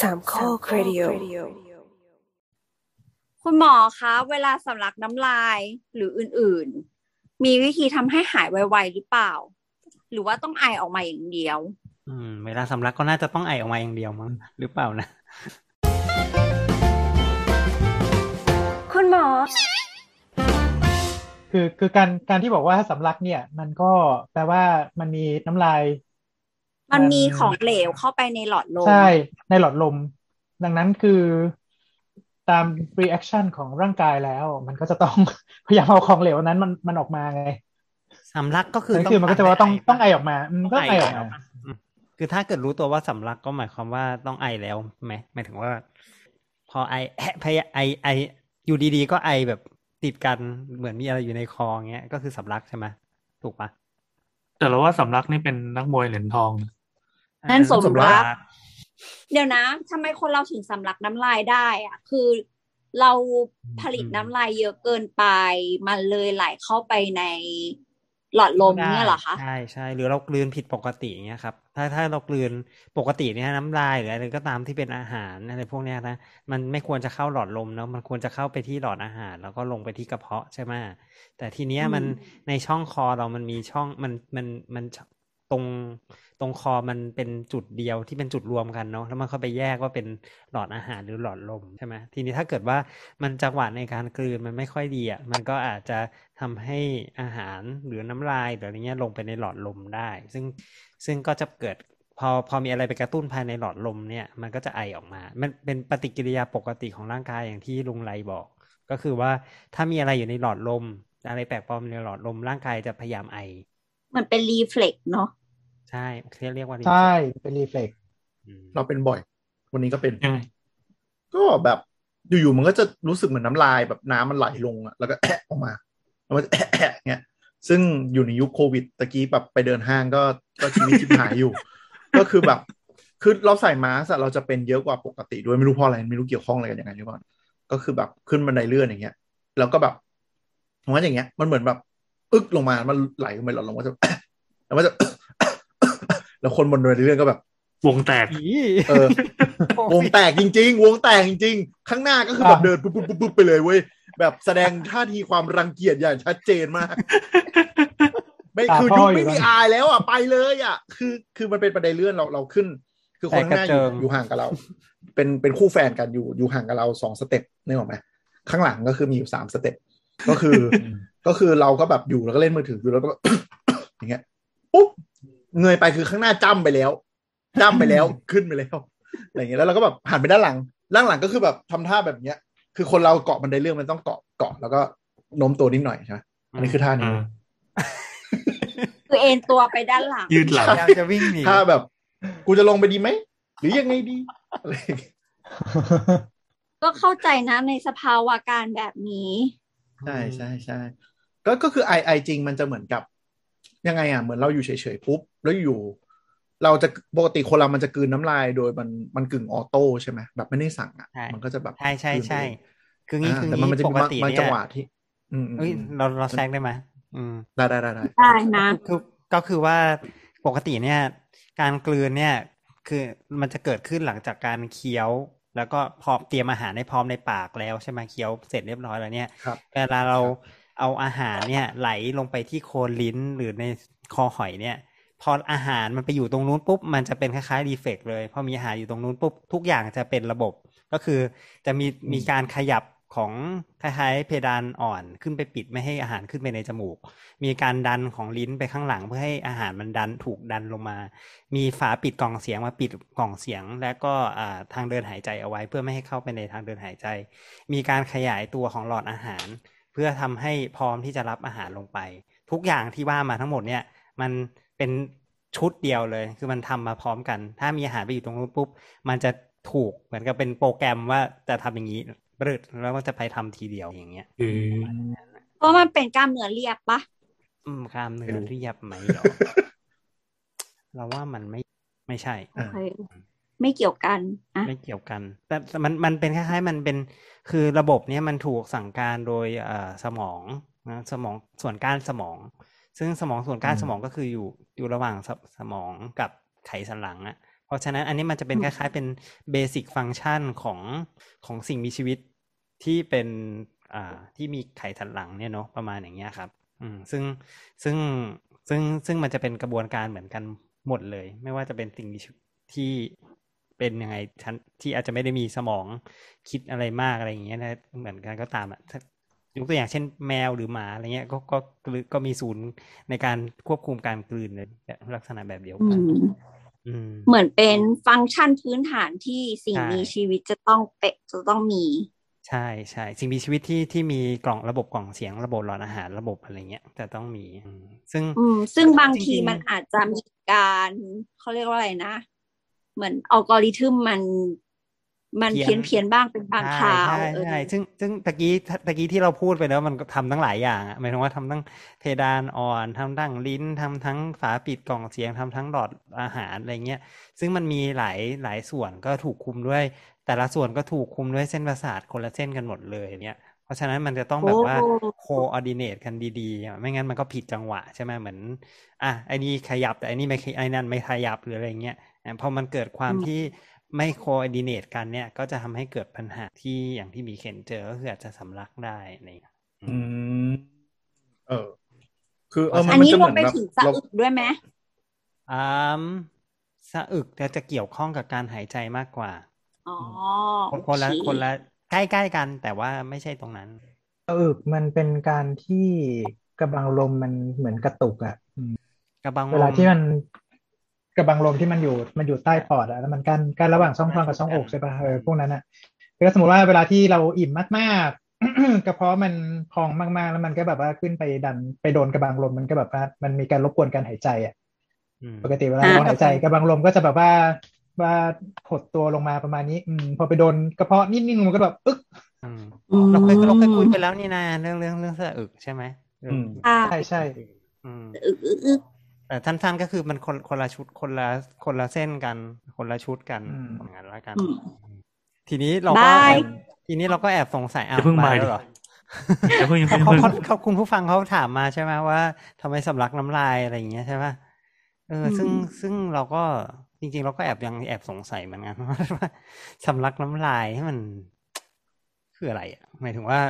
สามข้อครดิโอคุณหมอคะ เวลาสำลักน้ำลายหรืออื่นๆ มีวิธีทำให้หายไวๆหรือเปล่า หรือว่าต้องไอออกมาอย่างเดียว อืม เวลาสำลักก็น่าจะต้องไอออกมาอย่างเดียวมั้งหรือเปล่านะ คุณหมอ คือคือการการที่บอกว่าสำลักเนี่ย มันก็แปลว่ามันมีน้ำลาย มันมีของเหลวเข้าไปในหลอดลม ใช่ ในหลอดลม ดังนั้นคือตาม reaction ของร่างกายแล้ว มันก็จะต้องพยายามเอาของเหลวนั้นมันมันออกมาไงสำลักก็คือนั่นคือมันก็จะว่าต้องต้องไอออกมาอืมต้องไอออกมาอืมคือถ้าเกิดรู้ตัวว่าสำลักก็หมายความว่าต้องไอแล้วไหมหมายถึงว่า พอไอแอะพยไอไออยู่ดีๆ ก็ไอแบบติดกันเหมือนมีอะไรอยู่ในคอเงี้ยก็คือสำลักใช่ไหมถูกปะแต่เราว่าสำลักนี่เป็นนักมวยเหรียญทองนะ นั่นสมสำลัรักกเดี๋ยวนะทำไมคนเราถึงสำลักน้ำลายได้อะคือเราผลิตน้ำลายเยอะเกินไป มันเลยไหลเข้าไปในหลอดลมเนี่ยเหรอคะใช่ใช่หรือเรากลืนผิดปกติเงี้ยครับ ถ้าถ้าเรากลืนปกติเนี่ยน้ำลายหรืออะไรก็ตามที่เป็นอาหารอะไรพวกเนี้ยนะมันไม่ควรจะเข้าหลอดลมเนาะมันควรจะเข้าไปที่หลอดอาหาร แล้วก็ลงไปที่กระเพาะใช่ไหมแต่ทีเนี้ยมันอืมในช่องคอเรามันมีช่องมันมันมัน ตรงตรงคอมันเป็นจุดเดียวที่เป็นจุดรวมกันเนาะแล้วมันเข้าไปแยกว่าเป็นหลอดอาหารหรือหลอดลมใช่ไหมทีนี้ถ้าเกิดว่ามันจังหวะในการกลืนมันไม่ค่อยดีอะมันก็อาจจะทำให้อาหารหรือน้ำลายหรืออะไรเงี้ยลงไปในหลอดลมได้ ซึ่งซึ่งก็จะเกิดพอพอมีอะไรไปกระตุ้นภายในหลอดลมเนี่ยมันก็จะไอออกมา มันเป็นปฏิกิริยาปกติของร่างกายอย่างที่ลุงไรบอก ก็คือว่าถ้ามีอะไรอยู่ในหลอดลม อะไรแปลกปลอมในหลอดลมร่างกายจะพยายามไอ มันเป็นรีเฟล็กเนาะ ใช่เขาเรียกว่าใช่เป็นรีเฟล็กอืมเราเป็นบ่อย วันนี้ก็เป็นยังไงก็แบบอยู่ๆมันก็จะรู้สึกเหมือนน้ำลายแบบน้ำมันไหลลงอะแล้วก็แอะออกมาแล้วมันจะแอะแอะเงี้ยซึ่งอยู่ในยุคโควิดตะกี้แบบไปเดินห้างก็ก็ชีวิตชิบหายอยู่ ก็คือแบบคือเราใส่มาสก์อะเราจะเป็นเยอะกว่าปกติด้วยไม่รู้เพราะอะไรไม่รู้เกี่ยวข้องอะไรกันยังไงหรือเปล่าก็คือแบบขึ้นบันไดเลื่อนอย่างเงี้ย แล้วก็แบบผมว่าอย่างเงี้ย มันเหมือนแบบ อึกลงมามันไหลลงไปหลอดลมก็จะแล้วมันจะ แล้วคนบนบันไดเลื่อนก็แบบ วงแตกอีเออวงแตกจริง ๆ วงแตกจริง ๆ ข้างหน้าก็คือแบบเดินปุ๊บปุ๊บปุ๊บปุ๊บไปเลยเว้ยแบบแสดงท่าทีความรังเกียจอย่างชัดเจนมากไม่ตาคือพ่ยุอคอยู่ไม่มีตอนนี้อายแล้วอะไปเลยอะ คือคือมันเป็นประเด็นเลื่อนเราเราขึ้น คือคนข้างหน้าอยู่อยู่ห่างกับเรา เป็นเป็นคู่แฟนกันอยู่อยู่ห่างกับเราสองสเต็ปนึกออกไหมข้างหลังก็คือมีอยู่สามสเต็ปก็คือ ก็คือเราก็แบบอยู่แล้วก็เล่นมือถืออยู่แล้วก็แบบอย่างเงี้ยปุ๊บ เงยไปคือข้างหน้าจ้ำไปแล้วจ้ำไปแล้วขึ้นไปแล้วอะไรอย่างเงี้ยแล้วเราก็แบบหันไปด้านหลังด้านหลังก็คือแบบทำท่าแบบเนี้ย คือคนเราเกาะบันไดเลื่อนมันต้องเกาะเกาะแล้วก็โน้มตัวนิดหน่อยใช่ไหมอันนี้คือท่านี้อ่าคือเอ็นตัวไปด้านหลัง ยืดหลังพยายามจะวิ่งหนีถ้าแบบ กูจะลงไปดีไหมหรือยังไงดีอะไรอย่างเงี้ยก็เข้าใจนะในสภาวะการแบบนี้ ใช่ใช่ใช่ก็ก็คือไอไอจริงมันจะเหมือนกับ ยังไงอะเหมือนเราอยู่เฉยๆปุ๊บแล้วอยู่ เราจะปกติคนเรามันจะกลืนน้ำลายโดยมันมันกึ่งออโต้ใช่ไหมแบบไม่ได้สั่งอะใช่มันก็จะแบบใช่ใช่ใช่กลืนไปเองคืองี้อ่าคือแต่มันงี้มันจะปมีกบางติบางเนี่จังยหวะที่อืมอืมเอ้ยอืมเราเราแซงได้ไหมอืมได้ได้ได้ได้ได้นะคือก็คือว่าปกติเนี่ย การกลืนเนี่ย คือมันจะเกิดขึ้นหลังจากการเคี้ยว แล้วก็พร้อมเตรียมอาหารให้พร้อมในปากแล้วใช่ไหมเคี้ยวเสร็จเรียบร้อยแล้วเนี่ยครับเวลาเรา เอาอาหารเนี่ย ไหลลงไปที่โคนลิ้นหรือในคอหอยเนี่ย พออาหารมันไปอยู่ตรงนู้นปุ๊บมันจะเป็นคล้ายๆรีเฟกเลยพอมีอาหารอยู่ตรงนู้นปุ๊บทุกอย่างจะเป็นระบบ ก็คือจะมีมีการขยับของคล้ายๆเพดานอ่อนขึ้นไปปิดไม่ให้อาหารขึ้นไปในจมูก มีการดันของลิ้นไปข้างหลัง เพื่อให้อาหารมันดันถูกดันลงมา มีฝาปิดกล่องเสียงมาปิดกล่องเสียง และก็อ่าทางเดินหายใจเอาไว้ เพื่อไม่ให้เข้าไปในทางเดินหายใจ มีการขยายตัวของหลอดอาหารเพื่อทำให้พร้อมที่จะรับอาหารลงไป ทุกอย่างที่ว่ามาทั้งหมดเนี่ย มันเป็นชุดเดียวเลย คือมันทำมาพร้อมกัน ถ้ามีอาหารไปอยู่ตรงนู้นปุ๊บ มันจะถูกเหมือนกับเป็นโปรแกรมว่าจะทำอย่างนี้บรึดแล้วก็จะไปทำทีเดียวอย่างเงี้ยเออเพราะมันเป็นกล้ามเนื้อเรียบปะอืมกล้ามเนื้อเรียบไหมหรอเราว่ามันไม่ไม่ใช่โอเค ไม่เกี่ยวกันอะไม่เกี่ยวกันแต่แต่มันมันเป็นคล้ายๆ มันเป็นคือระบบเนี้ยมันถูกสั่งการโดยเอ่อสมองนะสมองส่วนก้านสมอง ซึ่งสมองส่วนก้านอืมสมองก็คืออยู่อยู่ระหว่างสสมองกับไขสันหลังอะเพราะฉะนั้นอันนี้มันจะเป็นคล้ายๆ เป็น basic function ของของสิ่งมีชีวิตที่เป็นอ่าที่มีไขสันหลังเนี่ยเนาะประมาณอย่างเงี้ยครับอืมซึ่งซึ่งซึ่งซึ่งมันจะเป็นกระบวนการเหมือนกันหมดเลย ไม่ว่าจะเป็นสิ่งมีชีวิตที่ เป็นยังไงชั้นที่อาจจะไม่ได้มีสมองคิดอะไรมากอะไรอย่างเงี้ยนะเหมือนกันก็ตามอะถ้ายกตัวอย่างเช่นแมวหรือหมาอะไรเงี้ยก็ก็ก็ก็มีศูนย์ในการควบคุมการกลืนเลยลักษณะแบบเดียวอืกันมอืมเหมือนเป็นฟังก์ชันพื้นฐานที่สิ่งใช่มีชีวิตจะต้องเป๊ะจะต้องมี ใช่ใช่สิ่งมีชีวิตที่ที่มีกล่องระบบกล่องเสียงระบบหลอดอาหารระบบอะไรเงี้ยจะต้องมีอืมซึ่งอืมซึ่งบางทีจริงๆมันอาจจะมีการเขาเรียกว่าอะไรนะ เหมือนอัลกอริทึมมัน มันเพี้เพี้ยยนนเพียนๆบ้างเป็นบางคใช่ราวใช่เออใช่ซึ่งซึ่งตะกี้ตะกี้ที่เราพูดไปแล้วมันก็ทำทั้งหลายอย่างอะหมายถึงว่าทำทั้งเพดานอ่อนทำทั้งลิ้นทำทั้งฝาปิดกล่องเสียงทำทั้งหลอดอาหารอะไรเงี้ยซึ่งมันมีหลายหลายส่วนก็ถูกคุมด้วย แต่ละส่วนก็ถูกคุมด้วยเส้นประสาทคนละเส้นกันหมดเลยเนี่ยเพราะฉะนั้นมันจะต้องแบบว่าโอ้โคออดิเนตกันดีๆอะไม่งั้นมันก็ผิดจังหวะใช่ไหมเหมือน อะไอ้นี่ขยับแต่ไอ้นี่ไม่ขยไอ้นั่นไม่ขยับหรืออะไรเงี้ยอะ พอมันเกิดความอืมที่ไม่โคออดิเนตกันเนี่ย ก็จะทำให้เกิดปัญหาที่อย่างที่มีเข็นเจอก็คืออาจจะสำลักได้อะไรเงี้ยอืมเออ คือเอออัมันนมันนี้จะเหรวมืมอนไปแบบถึงสะเราอึกด้วยไหมอ่าสะอึกจะจะเกี่ยวข้องกับการหายใจมากกว่าอ๋อคนคนละโอเคนละใกล้ๆกันแต่ว่าไม่ใช่ตรงนั้นสะอึกมันเป็นการที่กระบังลมมันเหมือนกระตุกอะอืมกระบังลเวลามที่มัน กระบังลมที่มันอยู่มันอยู่ใต้ปอดอะแล้วมันกั้นกั้นระหว่างช่องท้องกับช่องอกใช่ปะเออพวกนั้นอะคือสมมติว่าเวลาที่เราอิ่มมากๆกระเพาะมันพองมากๆ แล้วมันก็แบบว่าขึ้นไปดันไปโดนกระบังลมมันก็แบบว่ามันมีการรบกวนการหายใจอะอืมปกติเวลาอ่าเราหายใจกระบังลมก็จะแบบว่าว่าหดตัวลงมาประมาณนี้ อืมพอไปโดนกระเพาะนิดนึงมันก็แบบอึ๊กอืมอืมเราเคยเราเคยคุยไปแล้วนี่นะเรื่องเรื่องเรื่องสะอึกใช่ไหมเรื่องอืมอ่าใช่ใช่อืมอึกอึก อึกแต่สั้นๆก็คือมันคนคนละชุดคนละคนละเส้นกัน คนละชุดกันอย่างนั้นละกันอืมทีนี้เราก็บายแอบทีนี้เราก็แอบสงสัยอ้าวอย่าเพิ่งมาบายแล้วดิเหรออย่าเพิ่งอย่าเขาเพิ่งอย่าเขาเพิ่งเขาเขาคุณผู้ฟังเขาถามมาใช่ไหมว่าทำไมสำลักน้ำลายอะไรอย่างเงี้ยใช่ป่ะเอออมซึ่งซึ่งเราก็จริง ๆ เราก็แอบยังแอบสงสัยเหมือนกันว่าสำลักน้ำลายให้มันคืออะไรอะหมายถึงว่า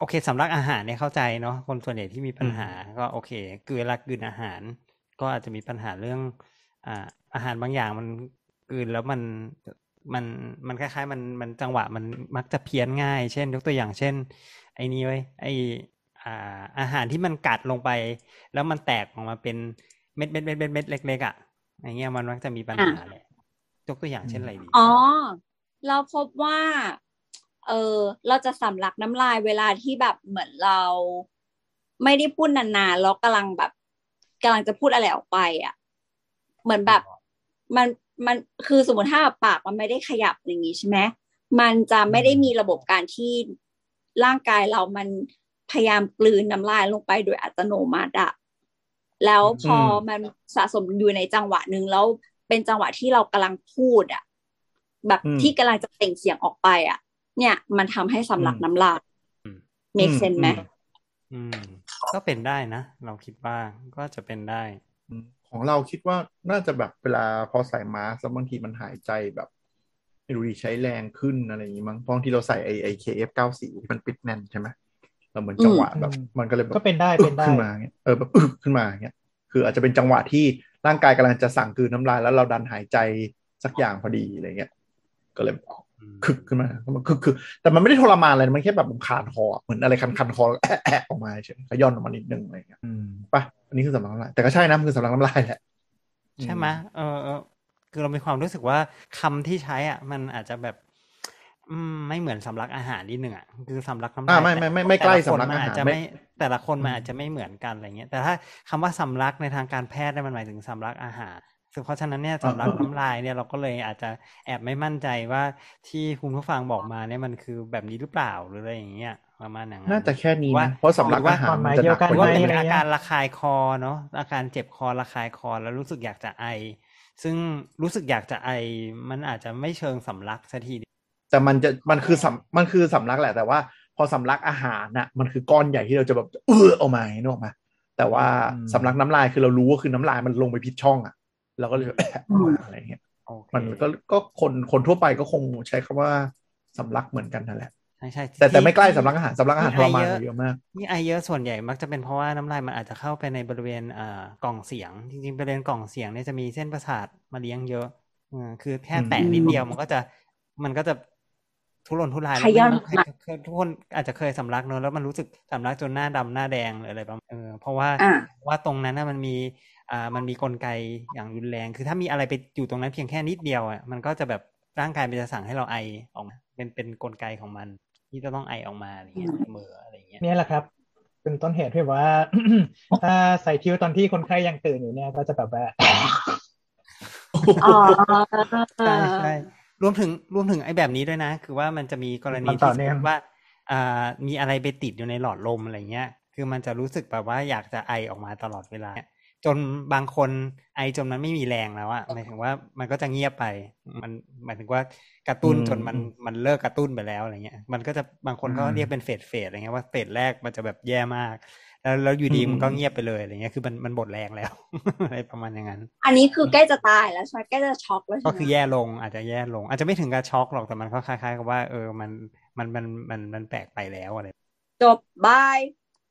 โอเคสำลักอาหารเนี่ยเข้าใจเนาะคนส่วนใหญ่ที่มีปัญหาก็โอเคคือเวลากลืนอาหาร ก็อาจจะมีปัญหาเรื่องอ่าอาหารบางอย่างมันกลืนแล้วมันมันมันคล้ายๆ มันมันจังหวะมันมักจะเพี้ยนง่าย เช่น ยกตัวอย่างเช่น ไอ้นี่ไว้ยไออ่าอาหารที่มันกัดลงไป แล้วมันแตกออกมาเป็นเม็ดเม็ดเม็ดเม็ดเม็ดเล็กๆอะอย่างเงี้ยมันมักจะมีปัญหาแหละยกตัวอย่างเช่นอะไรดีอ๋อ เราพบว่า เออ เราจะสำลักน้ำลายเวลาที่แบบเหมือนเรา ไม่ได้พูดนานๆแล้วกำลังแบบกำลังจะพูดอะไรออกไปอะ เหมือนแบบมันมันคือสมมติถ้าปากมันไม่ได้ขยับอย่างนี้ใช่ไหมมันจะไม่ได้มีระบบการที่ร่างกายเรามันพยายามกลืนน้ำลายลงไปโดยอัตโนมัติอะแล้วพออมมันสะสมอยู่ในจังหวะหนึ่งแล้วเป็นจังหวะที่เรากำลังพูดอะแบบอืมที่กำลังจะเปล่งเสียงออกไปอะ เนี่ยมันทำให้สำลักอืมน้ำลายอืม make sense ไหมอืมก็เป็นได้นะ เราคิดว่าก็จะเป็นได้อืมของเราคิดว่าน่าจะแบบเวลาพอใส่มาสก์แล้วบางทีมันหายใจแบบไม่รู้ดิใช้แรงขึ้นอะไรอย่างงี้มั้งเพราะบางทีเราใส่ไอไอ KF เก้าสี่ที่มันปิดแน่นใช่ไหมเราเหมือนจังหวะแบบอืมมันก็เลยแบบก็เป็นได้อึเป็นได้ขึ้นมาเงี้ยเออแบบอึกขึ้นมาเงี้ยคืออาจจะเป็นจังหวะที่ร่างกายกำลังจะสั่งกลืนน้ำลายแล้วเราดันหายใจสักอย่างพอดีอะไรเงี้ยก็เลย คึกขึ้นมามันคึกคือ แต่มันไม่ได้ทรมานอะไรนะมันแค่แบบมันคานคออะเหมือนอะไรคันคันๆคอแล้วแอะแอะออกมาเฉยขย้อนออกมานิดนึงอะไรเงี้ยอืมปะอันนี้คือสำลักน้ำลายแต่ก็ใช่นะมันคือสำลักน้ำลายแหละใช่ไหมเออเออคือเรามีความรู้สึกว่าคำที่ใช้อะ มันอาจจะแบบอืมไม่เหมือนสำลักอาหารนิดหนึ่งอะคือสำลักน้ำอ่าลายไม่ไม่ไม่ไม่ใกล้แต่ะคนสำลักมันอาหารอาจจะไม่ไม่แต่ละคนมันอาจจะไม่เหมือนกันอะไรเงี้ยแต่ถ้าคำว่าสำลักในทางการแพทย์เนี่ยมันหมายถึงสำลักอาหารซึ่ง เพราะฉะนั้นเนี่ยสำลักน้ำลายเนี่ยเราก็เลยอาจจะแอบไม่มั่นใจว่าที่คุณผู้ฟังบอกมาเนี่ยมันคือแบบนี้หรือเปล่าหรืออะไรอย่างเงี้ยประมาณอย่างนั้นน่าจะแค่นี้ว่านะเพราะสำลักอาหารมันจะหนักกหรือว่าว่านี้เป็นอะไรเงี้ยอาการระคายคอเนาะอาการเจ็บคอระคายคอแล้วรู้สึกอยากจะไอ ซึ่งรู้สึกอยากจะไอมันอาจจะไม่เชิงสำลักสัทีเดียวแต่มันจะมันคือสำมันคือสำลักแหละแต่ว่า พอสำลักอาหารน่ะมันคือก้อนใหญ่ที่เราจะแบบเออออกมานึกออกมาแต่ว่าอืมสำลักน้ำลายคือเรารู้ว่าคือน้ำลายมันลงไปผิดช่องอะ เราก็เลยแบบแอะออกมาอะไรเงี้ยโอเคมันก็ก็คนคนทั่วไปก็คงใช้คำว่าสำลักเหมือนกันนั่นแหละ ใช่ใช่แต่แต่ที่ไม่ใกล้สำลักอาหารสำลักอาหารทรมานไอเยอะเยอะมากนี่ไอเยอะส่วนใหญ่มักจะเป็นเพราะว่าน้ำลายมันอาจจะเข้าไปในบริเวณอ่ากล่องเสียง จริงๆบริเวณกล่องเสียงเนี่ยจะมีเส้นประสาทมาเลี้ยงเยอะเออคือแค่แตะนิดเดียวมันก็จะมันก็จะ ทุรนทุรายขย้อนแล้วมันเคยทุกคนอาจจะเคยสำลักเนอะแล้วมันรู้สึกสำลักจนหน้าดำหน้าแดงหรืออะไรประมาณเออเพราะว่าอ่าว่าตรงนั้นน่ะมันมีอ่ามันมีกลไกอย่างรุนแรง คือถ้ามีอะไรไปอยู่ตรงนั้นเพียงแค่นิดเดียวอะมันก็จะแบบร่างกายมันจะสั่งให้เราไอออกมาเป็นเป็นกลไกของมัน ที่จะต้องไอออกมาอะไรเงี้ยเหมืออะไรเงี้ยเนี่ยแหละครับ เป็นต้นเหตุที่ว่า ถ้าใส่คิ้วตอนที่คนไข้ยังตื่นอยู่เนี่ยก็จะแบบว่าอ๋อใช่ใช่ รวมถึงรวมถึงไอ้แบบนี้ด้วยนะ คือว่ามันจะมีกรณีมันต่ที่อสเนื่มองมติว่าอ่ามีอะไรไปติดอยู่ในหลอดลมอะไรเงี้ย คือมันจะรู้สึกแบบว่าอยากจะไอออกมาตลอดเวลา จนบางคนไอจนมันไม่มีแรงแล้วอะหมายถึงว่ามันก็จะเงียบไป มันหมายถึงว่ากระตุ้นอืมจนมันมันเลิกกระตุ้นไปแล้วอะไรเงี้ย มันก็จะบางคนก็อืมเรียกเป็นเฟสเฟสอะไรเงี้ยว่าเฟสแรกมันจะแบบแย่มาก แล้วแล้วอยู่ดีอืมมันก็เงียบไปเลยอะไรเงี้ยคือมันมันหมดแรงแล้วอะไรประมาณอย่างนั้น อันนี้คือใกล้จะตายแล้วใช่ไหมใกล้จะช็อกแล้วใช่ไหมก็คือแย่ลงอาจจะแย่ลง อาจจะไม่ถึงกับช็อกหรอกแต่มันก็คล้ายๆกับว่า เออมันมันมันมันมันแปลกไปแล้วอะไรจบบาย